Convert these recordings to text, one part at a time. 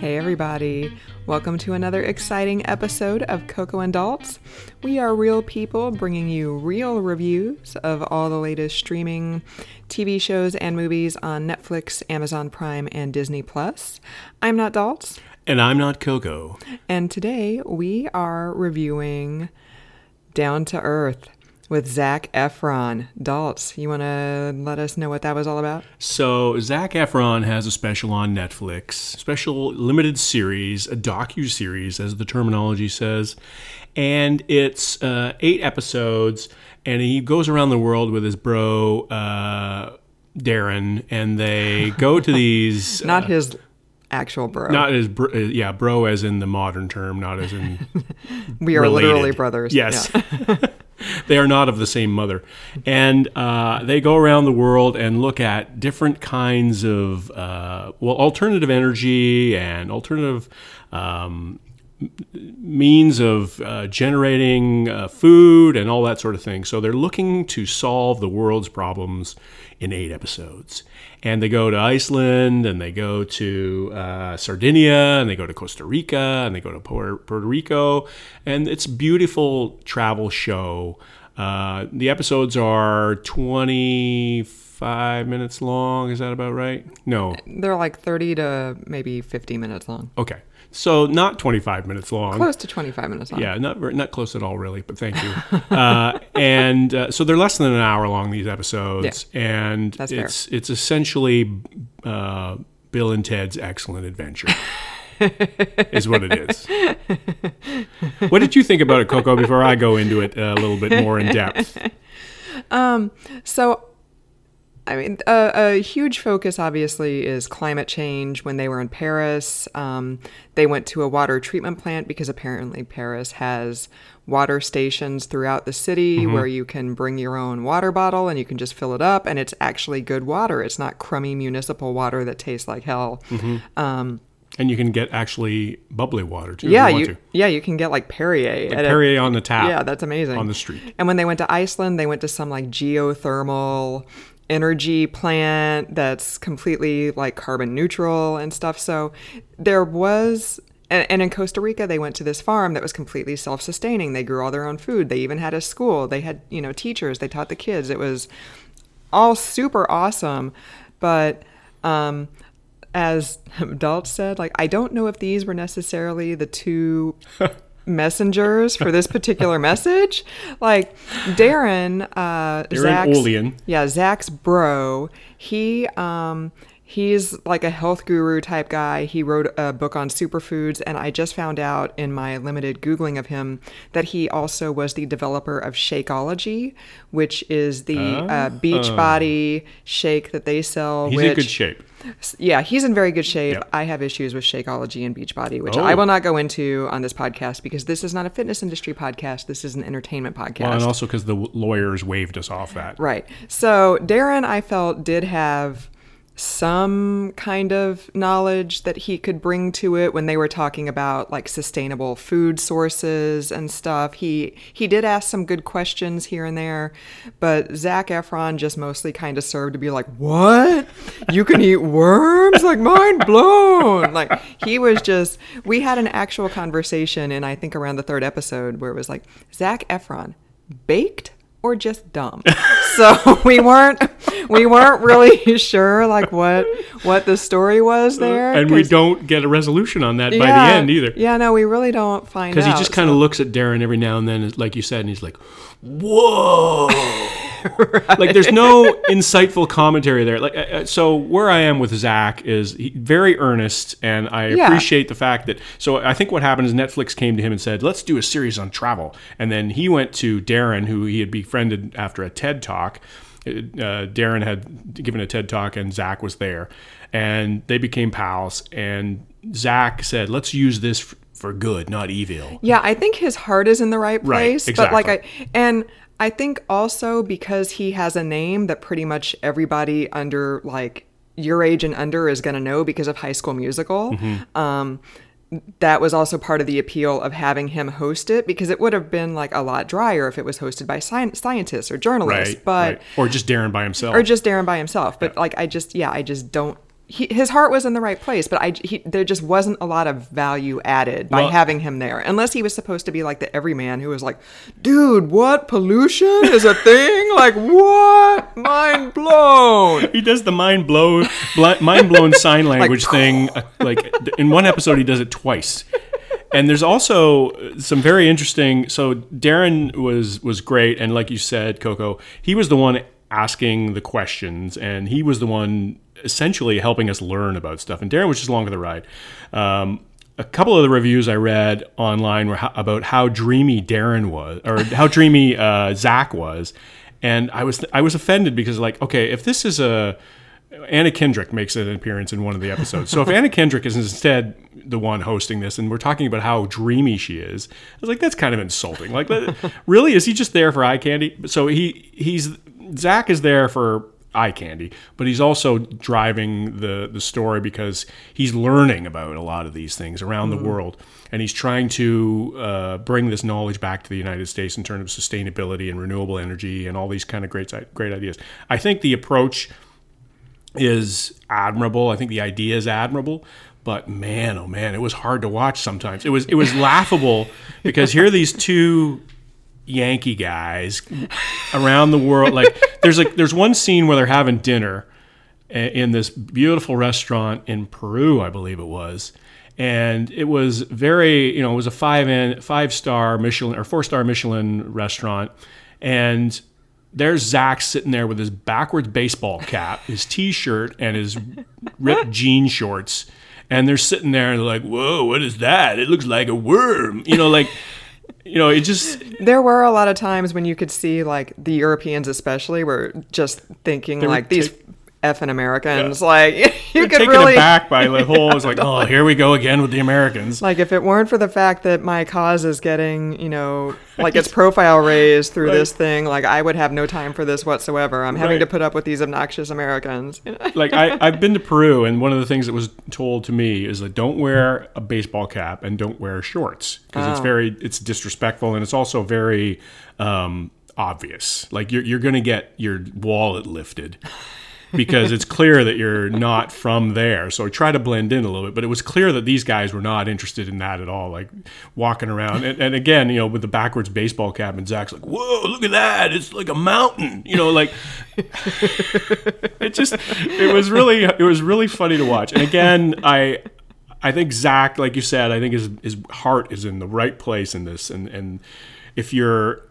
Hey, everybody. Welcome to another exciting episode of Coco and Dalts. We are real people bringing you real reviews of all the latest streaming TV shows and movies on Netflix, Amazon Prime, and Disney Plus. I'm not Dalts, And I'm not Coco. and today we are reviewing Down to Earth with Zac Efron. Dalts, you want to let us know what that was all about? So Zac Efron has a special on Netflix, special limited series, a docu series, as the terminology says, and it's uh, eight episodes, and he goes around the world with his bro uh, Darren, and they go to these. Not uh, his actual bro. Not as bro, uh, yeah, bro as in the modern term, not as in we are related. literally brothers. Yes. Yeah. they are not of the same mother. And uh, they go around the world and look at different kinds of, uh, well, alternative energy and alternative um, means of uh, generating uh, food and all that sort of thing. So they're looking to solve the world's problems in eight episodes. And they go to Iceland and they go to uh, Sardinia and they go to Costa Rica and they go to Puerto, Puerto Rico. And it's a beautiful travel show. Uh, the episodes are 25 minutes long. Is that about right? No. They're like 30 to maybe 50 minutes long. Okay. So not 25 minutes long. Close to 25 minutes long. Yeah, not not close at all, really. But thank you. uh, and uh, so they're less than an hour long these episodes, and That's fair. it's it's essentially uh, Bill and Ted's Excellent Adventure. is what it is. what did you think about it, Coco? Before I go into it a little bit more in depth. Um, So, I mean, a, a huge focus obviously is climate change. When they were in Paris, um, they went to a water treatment plant because apparently Paris has water stations throughout the city mm-hmm. where you can bring your own water bottle and you can just fill it up, and it's actually good water. It's not crummy municipal water that tastes like hell. Mm-hmm. Um, and you can get actually bubbly water too. Yeah, if you, you, to. yeah, you can get like Perrier. at a- Perrier on the tap. Yeah, that's amazing. on the street. And when they went to Iceland, they went to some like geothermal energy plant that's completely like carbon neutral and stuff. So there was. And, in Costa Rica, they went to this farm that was completely self-sustaining. They grew all their own food. They even had a school. They had, you know, teachers. They taught the kids. It was all super awesome. But um, as Dalt said, like I don't know if these were necessarily the two messengers for this particular message. Like Darren, uh, Darren Zac's, Olien. yeah, Zac's bro. He um he's like a health guru type guy. He wrote a book on superfoods, and I just found out in my limited googling of him that he also was the developer of Shakeology, which is the uh, Beachbody shake that they sell. He's which, in good shape. yeah, he's in very good shape. Yep. I have issues with Shakeology and Beachbody, which Oh. I will not go into on this podcast because this is not a fitness industry podcast. This is an entertainment podcast. Well, and also because the lawyers waved us off that. Right. So Darren, I felt, did have some kind of knowledge that he could bring to it when they were talking about like sustainable food sources and stuff. He he did ask some good questions here and there, but Zac Efron just mostly kind of served to be like, "What? You can eat worms? Like mind blown!" Like he was just. We had an actual conversation, and I think around the third episode where it was like Zac Efron baked or just dumb. so we weren't we weren't really sure like what what the story was uh, there. And we don't get a resolution on that by the end either. Yeah, no, we really don't find out. Because he just kind of looks at Darren every now and then, like you said, and he's like, "Whoa!" Like there's no insightful commentary there. Like uh, uh, so, where I am with Zac is he, very earnest, and I Yeah. appreciate the fact that. So I think what happened is Netflix came to him and said, "Let's do a series on travel," and then he went to Darren, who he had befriended after a TED talk. Uh, Darren had given a TED talk, and Zac was there, and they became pals. And Zac said, "Let's use this." f- For good, not evil. Yeah, I think his heart is in the right Right, place. But like I and I think also because he has a name that pretty much everybody under like your age and under is gonna know because of High School Musical. Mm-hmm. Um, that was also part of the appeal of having him host it because it would have been like a lot drier if it was hosted by sci- scientists or journalists. Right, but right. or just Darren by himself. or just Darren by himself. But like I just yeah, I just don't he, his heart was in the right place, but I he, there just wasn't a lot of value added by Well- having him there, unless he was supposed to be like the everyman who was like, "Dude, what pollution is a thing? like what? Mind blown." he does the mind blow bl- mind blown sign language thing uh, like in one episode he does it twice and there's also some very interesting so darren was was great and like you said coco he was the one asking the questions and he was the one essentially helping us learn about stuff and darren was just along for the ride um, a couple of the reviews I read online were about how dreamy Darren was, or how dreamy uh, Zac was, and I was I was offended because like, okay, if this is a Anna Kendrick makes an appearance in one of the episodes. So if Anna Kendrick is instead the one hosting this, and we're talking about how dreamy she is, I was like, that's kind of insulting. Like, really, is he just there for eye candy? So he he's Zac is there for eye candy, but he's also driving the the story because he's learning about a lot of these things around the world, and he's trying to uh, bring this knowledge back to the United States in terms of sustainability and renewable energy and all these kind of great great ideas. I think the approach is admirable. I think the idea is admirable. But man, oh man, it was hard to watch sometimes. It was it was laughable because here are these two Yankee guys around the world. Like there's like there's one scene where they're having dinner eh, in this beautiful restaurant in Peru, I believe it was. And it was very, you know, it was a five in five star Michelin or four star Michelin restaurant. And there's Zac sitting there with his backwards baseball cap, his t-shirt, and his ripped jean shorts. And they're sitting there and they're like, "Whoa, what is that? It looks like a worm." You know, like, you know, it just There were a lot of times when you could see like the Europeans, especially, were just thinking like these ta- effing Americans. Like you they're could taken really aback by the whole. It's like, oh, here we go again with the Americans. like if it weren't for the fact that my cause is getting you know like its profile raised through this thing, like I would have no time for this whatsoever. I'm having Right. to put up with these obnoxious Americans. like I, I've been to Peru, and one of the things that was told to me is that don't wear a baseball cap and don't wear shorts because it's very it's disrespectful and it's also very um, obvious. Like you're you're gonna get your wallet lifted. Because it's clear that you're not from there. So I try to blend in a little bit, but it was clear that these guys were not interested in that at all. Like walking around, and, and again, you know, with the backwards baseball cap, and Zac's like, "Whoa, look at that! It's like a mountain," you know, like it just it was really it was really funny to watch. And again, I I think Zach, like you said, I think his his heart is in the right place in this. And and if you're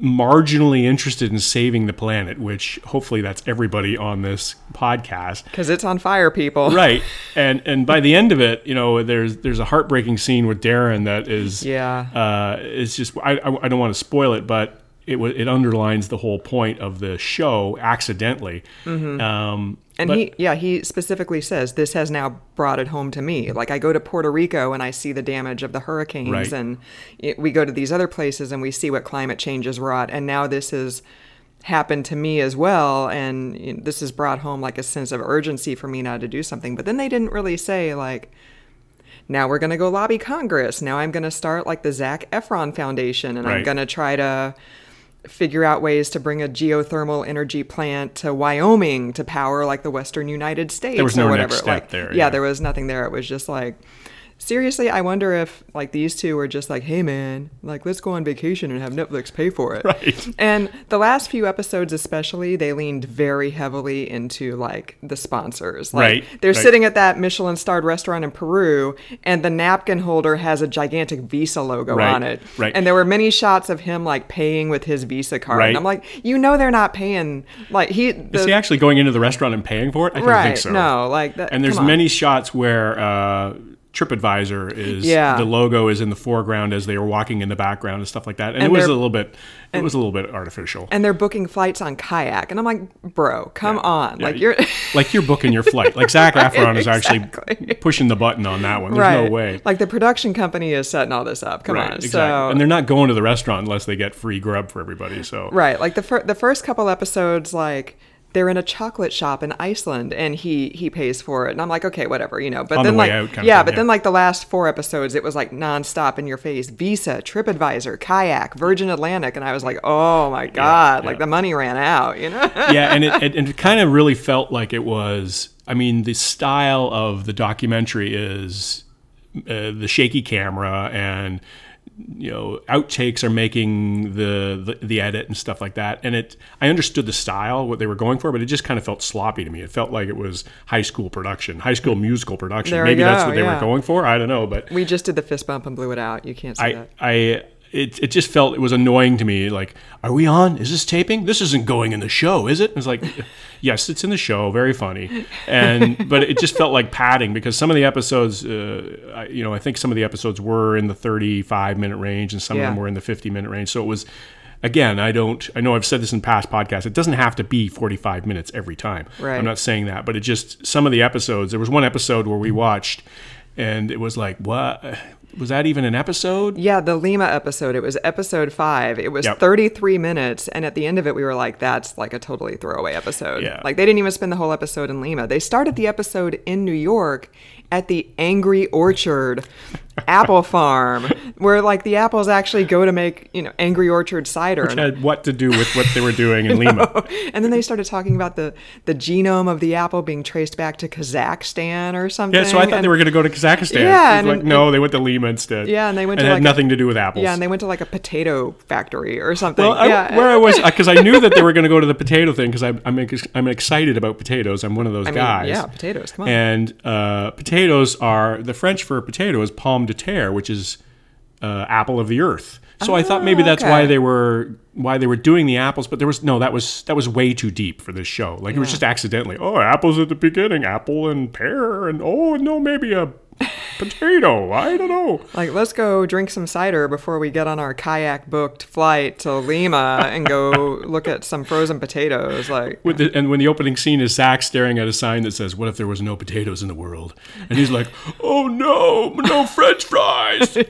marginally interested in saving the planet, which hopefully that's everybody on this podcast, Because it's on fire, people. right? And and by the end of it, you know, there's there's a heartbreaking scene with Darren that is Yeah. uh, it's just I, I, I don't want to spoil it, but it it underlines the whole point of the show accidentally. Um, And but- he, yeah, he specifically says this has now brought it home to me. Like I go to Puerto Rico and I see the damage of the hurricanes, Right. and it, we go to these other places and we see what climate change has wrought. And now this has happened to me as well, and you know, this has brought home like a sense of urgency for me now to do something. But then they didn't really say like. Now we're going to go lobby Congress. Now I'm going to start like the Zac Efron Foundation and I'm going to try to figure out ways to bring a geothermal energy plant to Wyoming to power like the western United States There was or no whatever. next step like, there, Yeah, yeah. there was nothing there. It was just like seriously, I wonder if like these two were just like, "Hey man, like let's go on vacation and have Netflix pay for it." Right. And the last few episodes especially, they leaned very heavily into like the sponsors. Like, Right, They're right. sitting at that Michelin starred restaurant in Peru and the napkin holder has a gigantic Visa logo Right, on it. right. And there were many shots of him like paying with his Visa card. Right. And I'm like, you know they're not paying like he is he actually going into the restaurant and paying for it? I don't right. think so. No, like that And there's many shots where uh, TripAdvisor is Yeah. the logo is in the foreground as they are walking in the background and stuff like that. And, And it was a little bit it was a little bit artificial. and they're booking flights on kayak. And I'm like, bro, come on. Yeah, like you- you're like you're booking your flight. Like Zac Efron is actually exactly. pushing the button on that one. There's right. no way. Like the production company is setting all this up. Come Right, on. exactly. So and they're not going to the restaurant unless they get free grub for everybody. So Right. Like the fir- the first couple episodes, like they're in a chocolate shop in Iceland, and he he pays for it, and I'm like, okay, whatever, you know. But On then way like, out yeah, thing, but yeah. then like the last four episodes, it was like nonstop in your face: Visa, TripAdvisor, Kayak, Virgin Atlantic, and I was like, oh my god, like yeah. the money ran out, you know. yeah, and it, it, it kind of really felt like it was I mean, the style of the documentary is uh, the shaky camera and you know outtakes are making the, the the edit and stuff like that and it i understood the style what they were going for but it just kind of felt sloppy to me it felt like it was high school production high school musical production There maybe that's what they yeah. were going for i don't know but We just did the fist bump and blew it out. You can't see I, that. I, it, it just felt it was annoying to me. Like, are we on? Is this taping? This isn't going in the show, is it? It's like, yes, it's in the show. Very funny, and but it just felt like padding because some of the episodes, uh, I, you know, I think some of the episodes were in the thirty-five minute range, and some of them were in the fifty minute range. So it was. Again, I don't. I know I've said this in past podcasts. It doesn't have to be forty-five minutes every time. Right. I'm not saying that, but it just some of the episodes. There was one episode where we watched, and it was like, what was that even an episode? Yeah, the Lima episode. It was episode five. It was Yep. 33 minutes. And at the end of it, we were like, that's like a totally throwaway episode. Yeah. Like, they didn't even spend the whole episode in Lima. They started the episode in New York at the Angry Orchard apple farm, where like the apples actually go to make, you know, Angry Orchard cider. Which had what to do with what they were doing in Lima. and then they started talking about the, the genome of the apple being traced back to Kazakhstan or something. Yeah, so I thought and- they were going to go to Kazakhstan. Yeah, and- like no, they went to Lima instead. Yeah, and they went and to it like had a- nothing to do with apples. Yeah, and they went to like a potato factory or something. well, I, where I was because I knew that they were going to go to the potato thing because I'm I'm, I'm excited about potatoes. I'm one of those I mean, guys. yeah, potatoes. Come on. And uh, potatoes are the French for potato is pomme de terre, which is uh, apple of the earth. So I thought maybe Ah, that's okay. why they were why they were doing the apples, but there was no that was that was way too deep for this show. Like it was just accidentally. Oh, apples at the beginning, apple and pear, and oh no, maybe a potato. I don't know. Like, let's go drink some cider before we get on our kayak booked flight to Lima and go look at some frozen potatoes. Like, With the, and when the opening scene is Zac staring at a sign that says, "What if there was no potatoes in the world?" and he's like, "Oh no, no French fries!"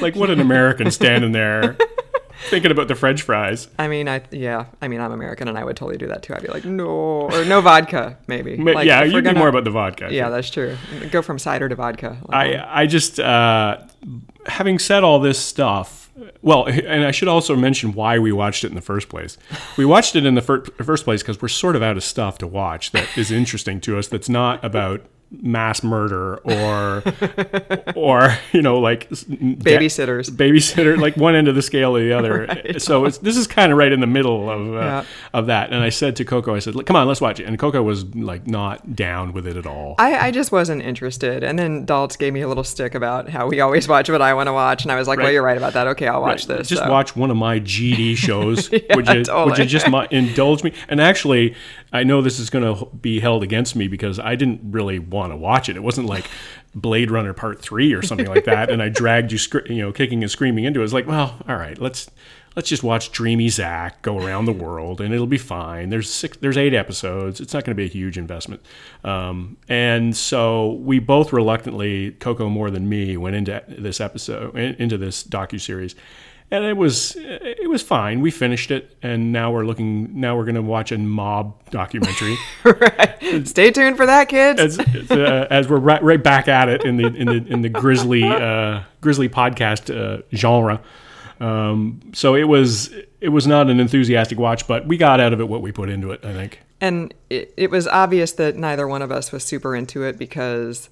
Like what an American standing there thinking about the French fries. I mean, I yeah, I mean, I'm American and I would totally do that too. I'd be like, no, or no vodka, maybe. Ma- Like, yeah, you'd be gonna- more about the vodka. Yeah, that's true. Go from cider to vodka. Like, I I just uh, having said all this stuff. Well, and I should also mention why we watched it in the first place. We watched it in the fir- first place because we're sort of out of stuff to watch that is interesting to us. That's not about mass murder or or you know like de- Babysitters. babysitter like one end of the scale or the other so it's, this is kind of right in the middle of uh, Yeah. of that and i said to coco i said come on let's watch it and coco was like not down with it at all I, I just wasn't interested. And then Dalts gave me a little stick about how we always watch what I want to watch. And I was like, well, you're right about that. Okay, I'll watch this. Just So- watch one of my GD shows. would you? Would you just indulge me? And actually, I know this is going to be held against me because I didn't really want to watch it. It wasn't like Blade Runner Part Three or something like that, and I dragged you, scr- you know, kicking and screaming into it. It's like, well, all right, let's let's just watch Dreamy Zac go around the world, and it'll be fine. There's six, there's eight episodes. It's not going to be a huge investment. Um, and so we both reluctantly, Coco more than me, went into this episode, into this docu series, and it was it was fine. We finished it, and now we're looking. Now we're going to watch a mob documentary. right. Stay tuned for that, kids. as uh, as we're right, right back at it in the in the in the grizzly uh, grizzly podcast uh, genre. Um, so it was it was not an enthusiastic watch, but we got out of it what we put into it. I think. And it, it was obvious that neither one of us was super into it because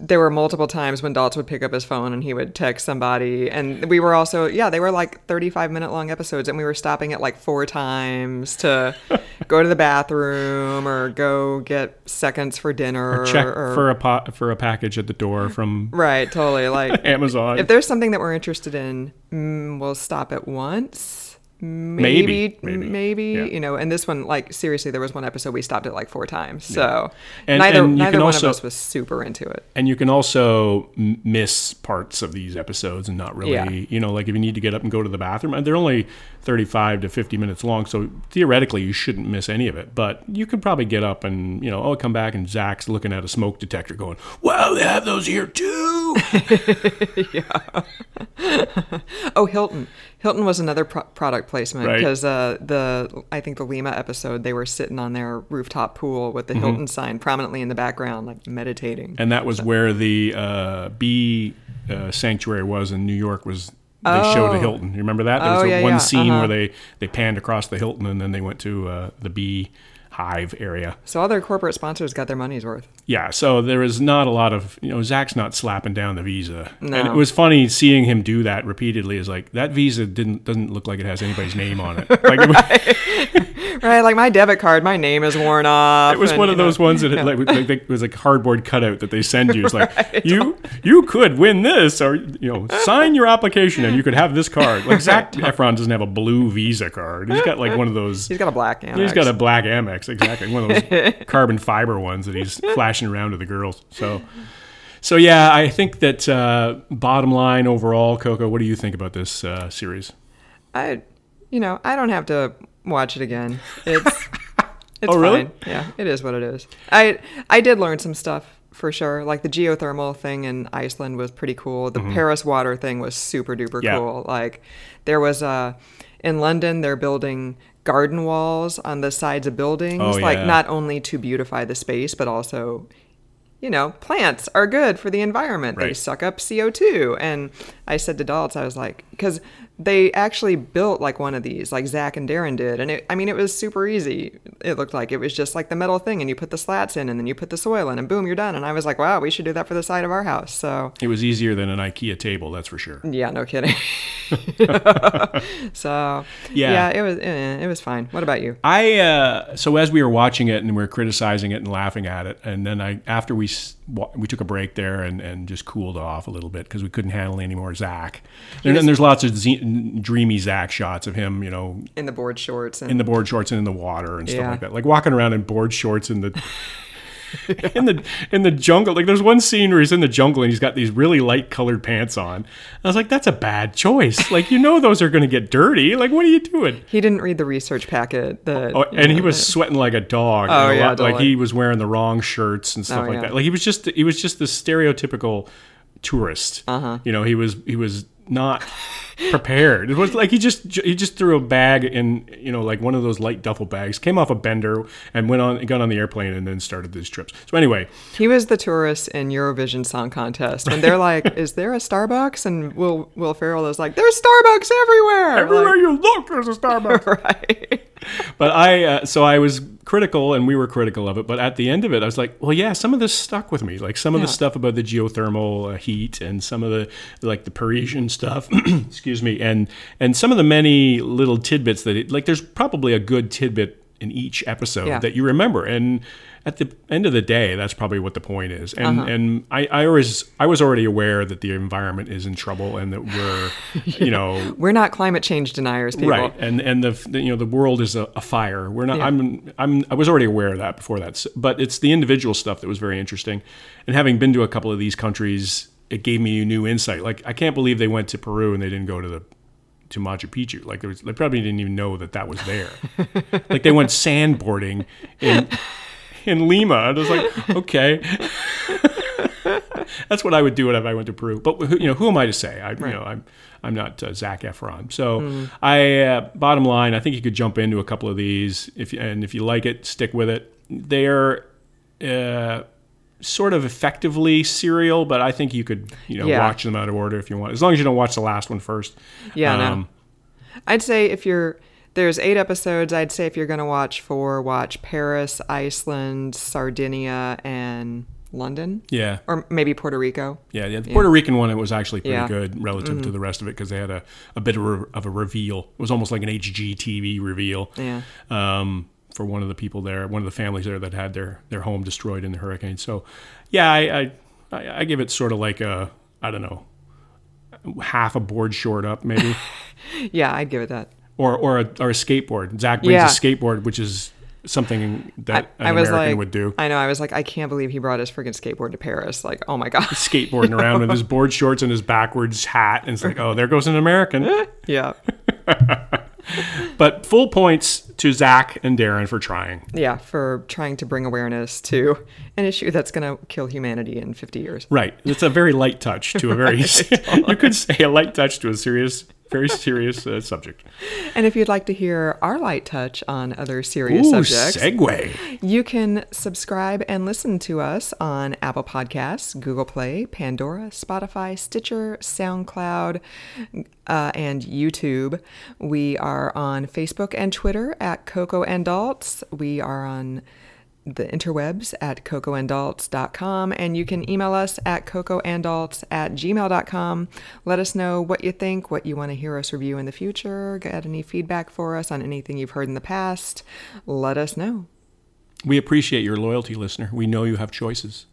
there were multiple times when Dalts would pick up his phone and he would text somebody. And we were also, yeah, they were like 35 minute long episodes and we were stopping at like four times to go to the bathroom or go get seconds for dinner. Or check or- for a po- for a package at the door from Right, totally. Like, Amazon. if there's something that we're interested in, mm, we'll stop at once. Maybe, Maybe, maybe, maybe, yeah. you know. And this one, like seriously, there was one episode we stopped it like four times. So And- neither and neither one also- of us was super into it. and you can also miss parts of these episodes and not really, Yeah. you know, like if you need to get up and go to the bathroom, and they're only 35 to 50 minutes long. So theoretically, you shouldn't miss any of it. But you could probably get up and, you know, oh, come back and Zac's looking at a smoke detector going, wow, they have those here too. Yeah. oh, Hilton. Hilton was another pro- product placement Right. because uh, the I think the Lima episode they were sitting on their rooftop pool with the Mm-hmm. Hilton sign prominently in the background, like meditating. and that was where the uh, bee uh, sanctuary was in New York was they showed a Oh. Hilton. You remember that? There was Oh, yeah, one yeah. scene Uh-huh. where they, they panned across the Hilton and then they went to uh, the bee hive area. So other corporate sponsors got their money's worth. Yeah, so there is not a lot of you know Zac's not slapping down the visa, and it was funny seeing him do that repeatedly. Is like that visa didn't doesn't look like it has anybody's name on it. Like it was, Right, like my debit card, my name is worn off. it was and, one of know, those ones that it, like, like it was like a cardboard cutout that they send you. It's like you you could win this, or you know, sign your application and you could have this card. Like Zac Efron doesn't have a blue Visa card. He's got like one of those. He's got a black Amex. He's got a black Amex, exactly. One of those carbon fiber ones that he's flashing around to the girls. So, so yeah, I think that uh, bottom line overall, Coco, what do you think about this uh, series? I, you know, I don't have to watch it again. It's, it's Oh, really? fine. Yeah, it is what it is. I, I did learn some stuff for sure. Like the geothermal thing in Iceland was pretty cool. The Paris water thing was super duper Mm-hmm. Yeah. cool. Like there was a, in London, they're building garden walls on the sides of buildings, Oh, like yeah. not only to beautify the space, but also you know, plants are good for the environment. They suck up CO2. And I said to Dalts, I was like, because they actually built like one of these, like Zac and Darren did. And it, I mean, it was super easy. It looked like it was just like the metal thing, and you put the slats in, and then you put the soil in, and boom, you're done. And I was like, wow, we should do that for the side of our house. So, It was easier than an IKEA table, that's for sure. yeah, no kidding. so, Yeah. yeah, it was, eh, it was fine. What about you? I uh, so as we were watching it and we were criticizing it and laughing at it, and then I after we we took a break there and, and just cooled off a little bit because we couldn't handle any more Zac. And then there's lots of z- dreamy Zac shots of him, you know, In the board shorts and in the board shorts and in the water and stuff Yeah. like that. Like walking around in board shorts in the in the in the jungle. Like there's one scene where he's in the jungle and he's got these really light colored pants on. I was like, that's a bad choice. Like you know those are going to get dirty. Like what are you doing? he didn't read the research packet. That, Oh, and he was sweating like a dog. Oh, and a yeah, lot- like he was wearing the wrong shirts and stuff Oh, like yeah. that. Like he was just he was just the stereotypical tourist. Uh-huh. You know, he was he was not prepared. It was like he just he just threw a bag in you know like one of those light duffel bags, came off a bender, and went on got on the airplane and then started these trips. So anyway, He was the tourist in Eurovision Song Contest and they're like, "Is there a Starbucks?" and Will Will Ferrell is like, "There's Starbucks everywhere." everywhere you look, there's a Starbucks. Right. But I, uh, so I was critical, and we were critical of it. But at the end of it, I was like, well, yeah, some of this stuck with me. Like some of the stuff about the geothermal uh, heat, and some of the like the Parisian stuff. excuse me, and and some of the many little tidbits that it, like. There's probably a good tidbit in each episode Yeah. that you remember, and at the end of the day, that's probably what the point is. And Uh-huh. and I, I always I was already aware that the environment is in trouble, and that we're you know We're not climate change deniers, people. Right, and and the, the you know the world is a, a fire. We're not. Yeah. I'm I'm I was already aware of that before that, but it's the individual stuff that was very interesting. And having been to a couple of these countries, it gave me a new insight. Like I can't believe they went to Peru and they didn't go to the to Machu Picchu. Like there was, they probably didn't even know that that was there. like they went sandboarding in in Lima. I was like, okay. That's what I would do if I went to Peru. But who- you know, who am I to say? I, you know, I'm I'm not uh, Zac Efron. So I, uh, bottom line, I think you could jump into a couple of these if you, and if you like it, stick with it. They're uh, sort of effectively serial, but I think you could you know Yeah. watch them out of order if you want, as long as you don't watch the last one first. Yeah, no. Um, I'd say if you're there's eight episodes. I'd say if you're going to watch four, watch Paris, Iceland, Sardinia, and London, Yeah, or maybe Puerto Rico. yeah, yeah. The Puerto Rican one it was actually pretty Yeah. Mm-hmm. good relative to the rest of it because they had a, a bit of a, of a reveal. It was almost like an HGTV reveal. Yeah. um, for one of the people there, one of the families there that had their their home destroyed in the hurricane. So, yeah, I I, I, I give it sort of like a I don't know half a board short up maybe, Yeah, I'd give it that. or or a, or a skateboard. Zac brings Yeah. a skateboard, which is something that I an was American like, would do. I know. I was like, I can't believe he brought his freaking skateboard to Paris. Like, oh my god. Skateboarding around with his board shorts and his backwards hat, and it's like, oh, there goes an American. yeah. But full points to Zac and Darren for trying. Yeah, for trying to bring awareness to an issue that's going to kill humanity in 50 years. Right. It's a very light touch to a very, you could say a light touch to a serious very serious uh, subject. And if you'd like to hear our light touch on other serious Ooh, subjects, segue. you can subscribe and listen to us on Apple Podcasts, Google Play, Pandora, Spotify, Stitcher, SoundCloud, uh, and YouTube. We are on Facebook and Twitter at Coco and Dalts. We are on the interwebs at cocoandalts.com and you can email us at cocoandalts at gmail.com let us know what you think what you want to hear us review in the future get any feedback for us on anything you've heard in the past let us know We appreciate your loyalty, listener. We know you have choices.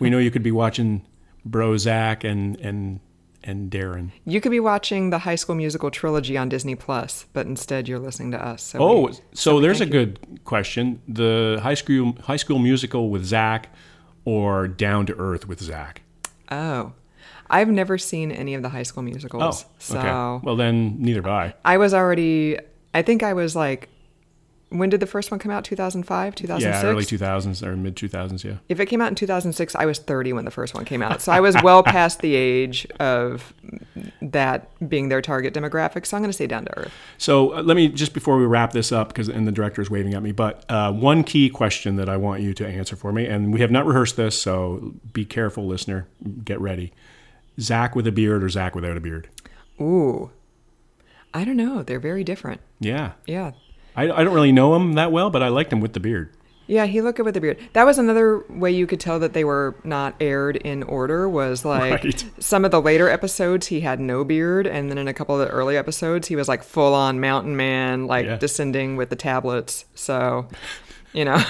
we know you could be watching Bro Zac and and and Darren. you could be watching the high school musical trilogy on disney plus but instead you're listening to us so Oh, we- so, there's a you. good question: the high school high school musical with Zac, or Down to Earth with Zac. oh i've never seen any of the high school musicals so Oh, okay. Well, then neither have I. i was already i think i was like when did the first one come out 2005 2006 Yeah, early 2000s or mid 2000s. Yeah. If it came out in 2006, I was 30 when the first one came out. So I was well past the age of that being their target demographic. So I'm going to say down to earth. So uh, let me just before we wrap this up, because and the director is waving at me, but uh, one key question that I want you to answer for me, and we have not rehearsed this, so be careful, listener. Get ready. Zac with a beard or Zac without a beard? Ooh. I don't know. They're very different. Yeah, Yeah. I, I don't really know him that well, but I liked him with the beard. Yeah, he looked good with the beard. That was another way you could tell that they were not aired in order was like Right. some of the later episodes he had no beard and then in a couple of the early episodes he was like full on mountain man like Yeah. descending with the tablets. So, you know.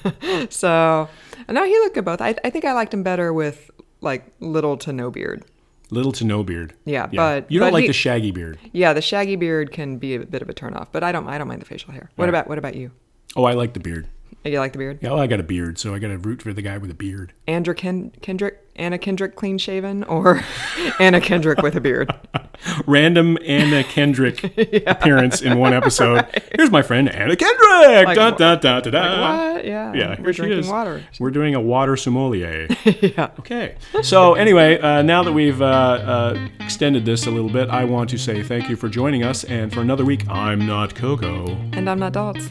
so, no, he looked good both. I I think I liked him better with like little to no beard. Little to no beard. Yeah, but- you don't but like he- the shaggy beard. Yeah, the shaggy beard can be a bit of a turnoff, but I don't I don't mind the facial hair. What Right. about what about you? Oh, I like the beard. You like the beard? Yeah, well, I got a beard, so I got to root for the guy with a beard. Andrew Ken- Kendrick, Anna Kendrick clean shaven, or Anna Kendrick with a beard? Random Anna Kendrick appearance in one episode. Here's my friend Anna Kendrick. Like, dun, wh- dun, dun, dun, dun. What? Yeah. Yeah, we're drinking is. water. We're doing a water sommelier. yeah. Okay. So anyway, uh, now that we've uh, uh, extended this a little bit, I want to say thank you for joining us. And for another week, I'm not Coco. And I'm not Dalts.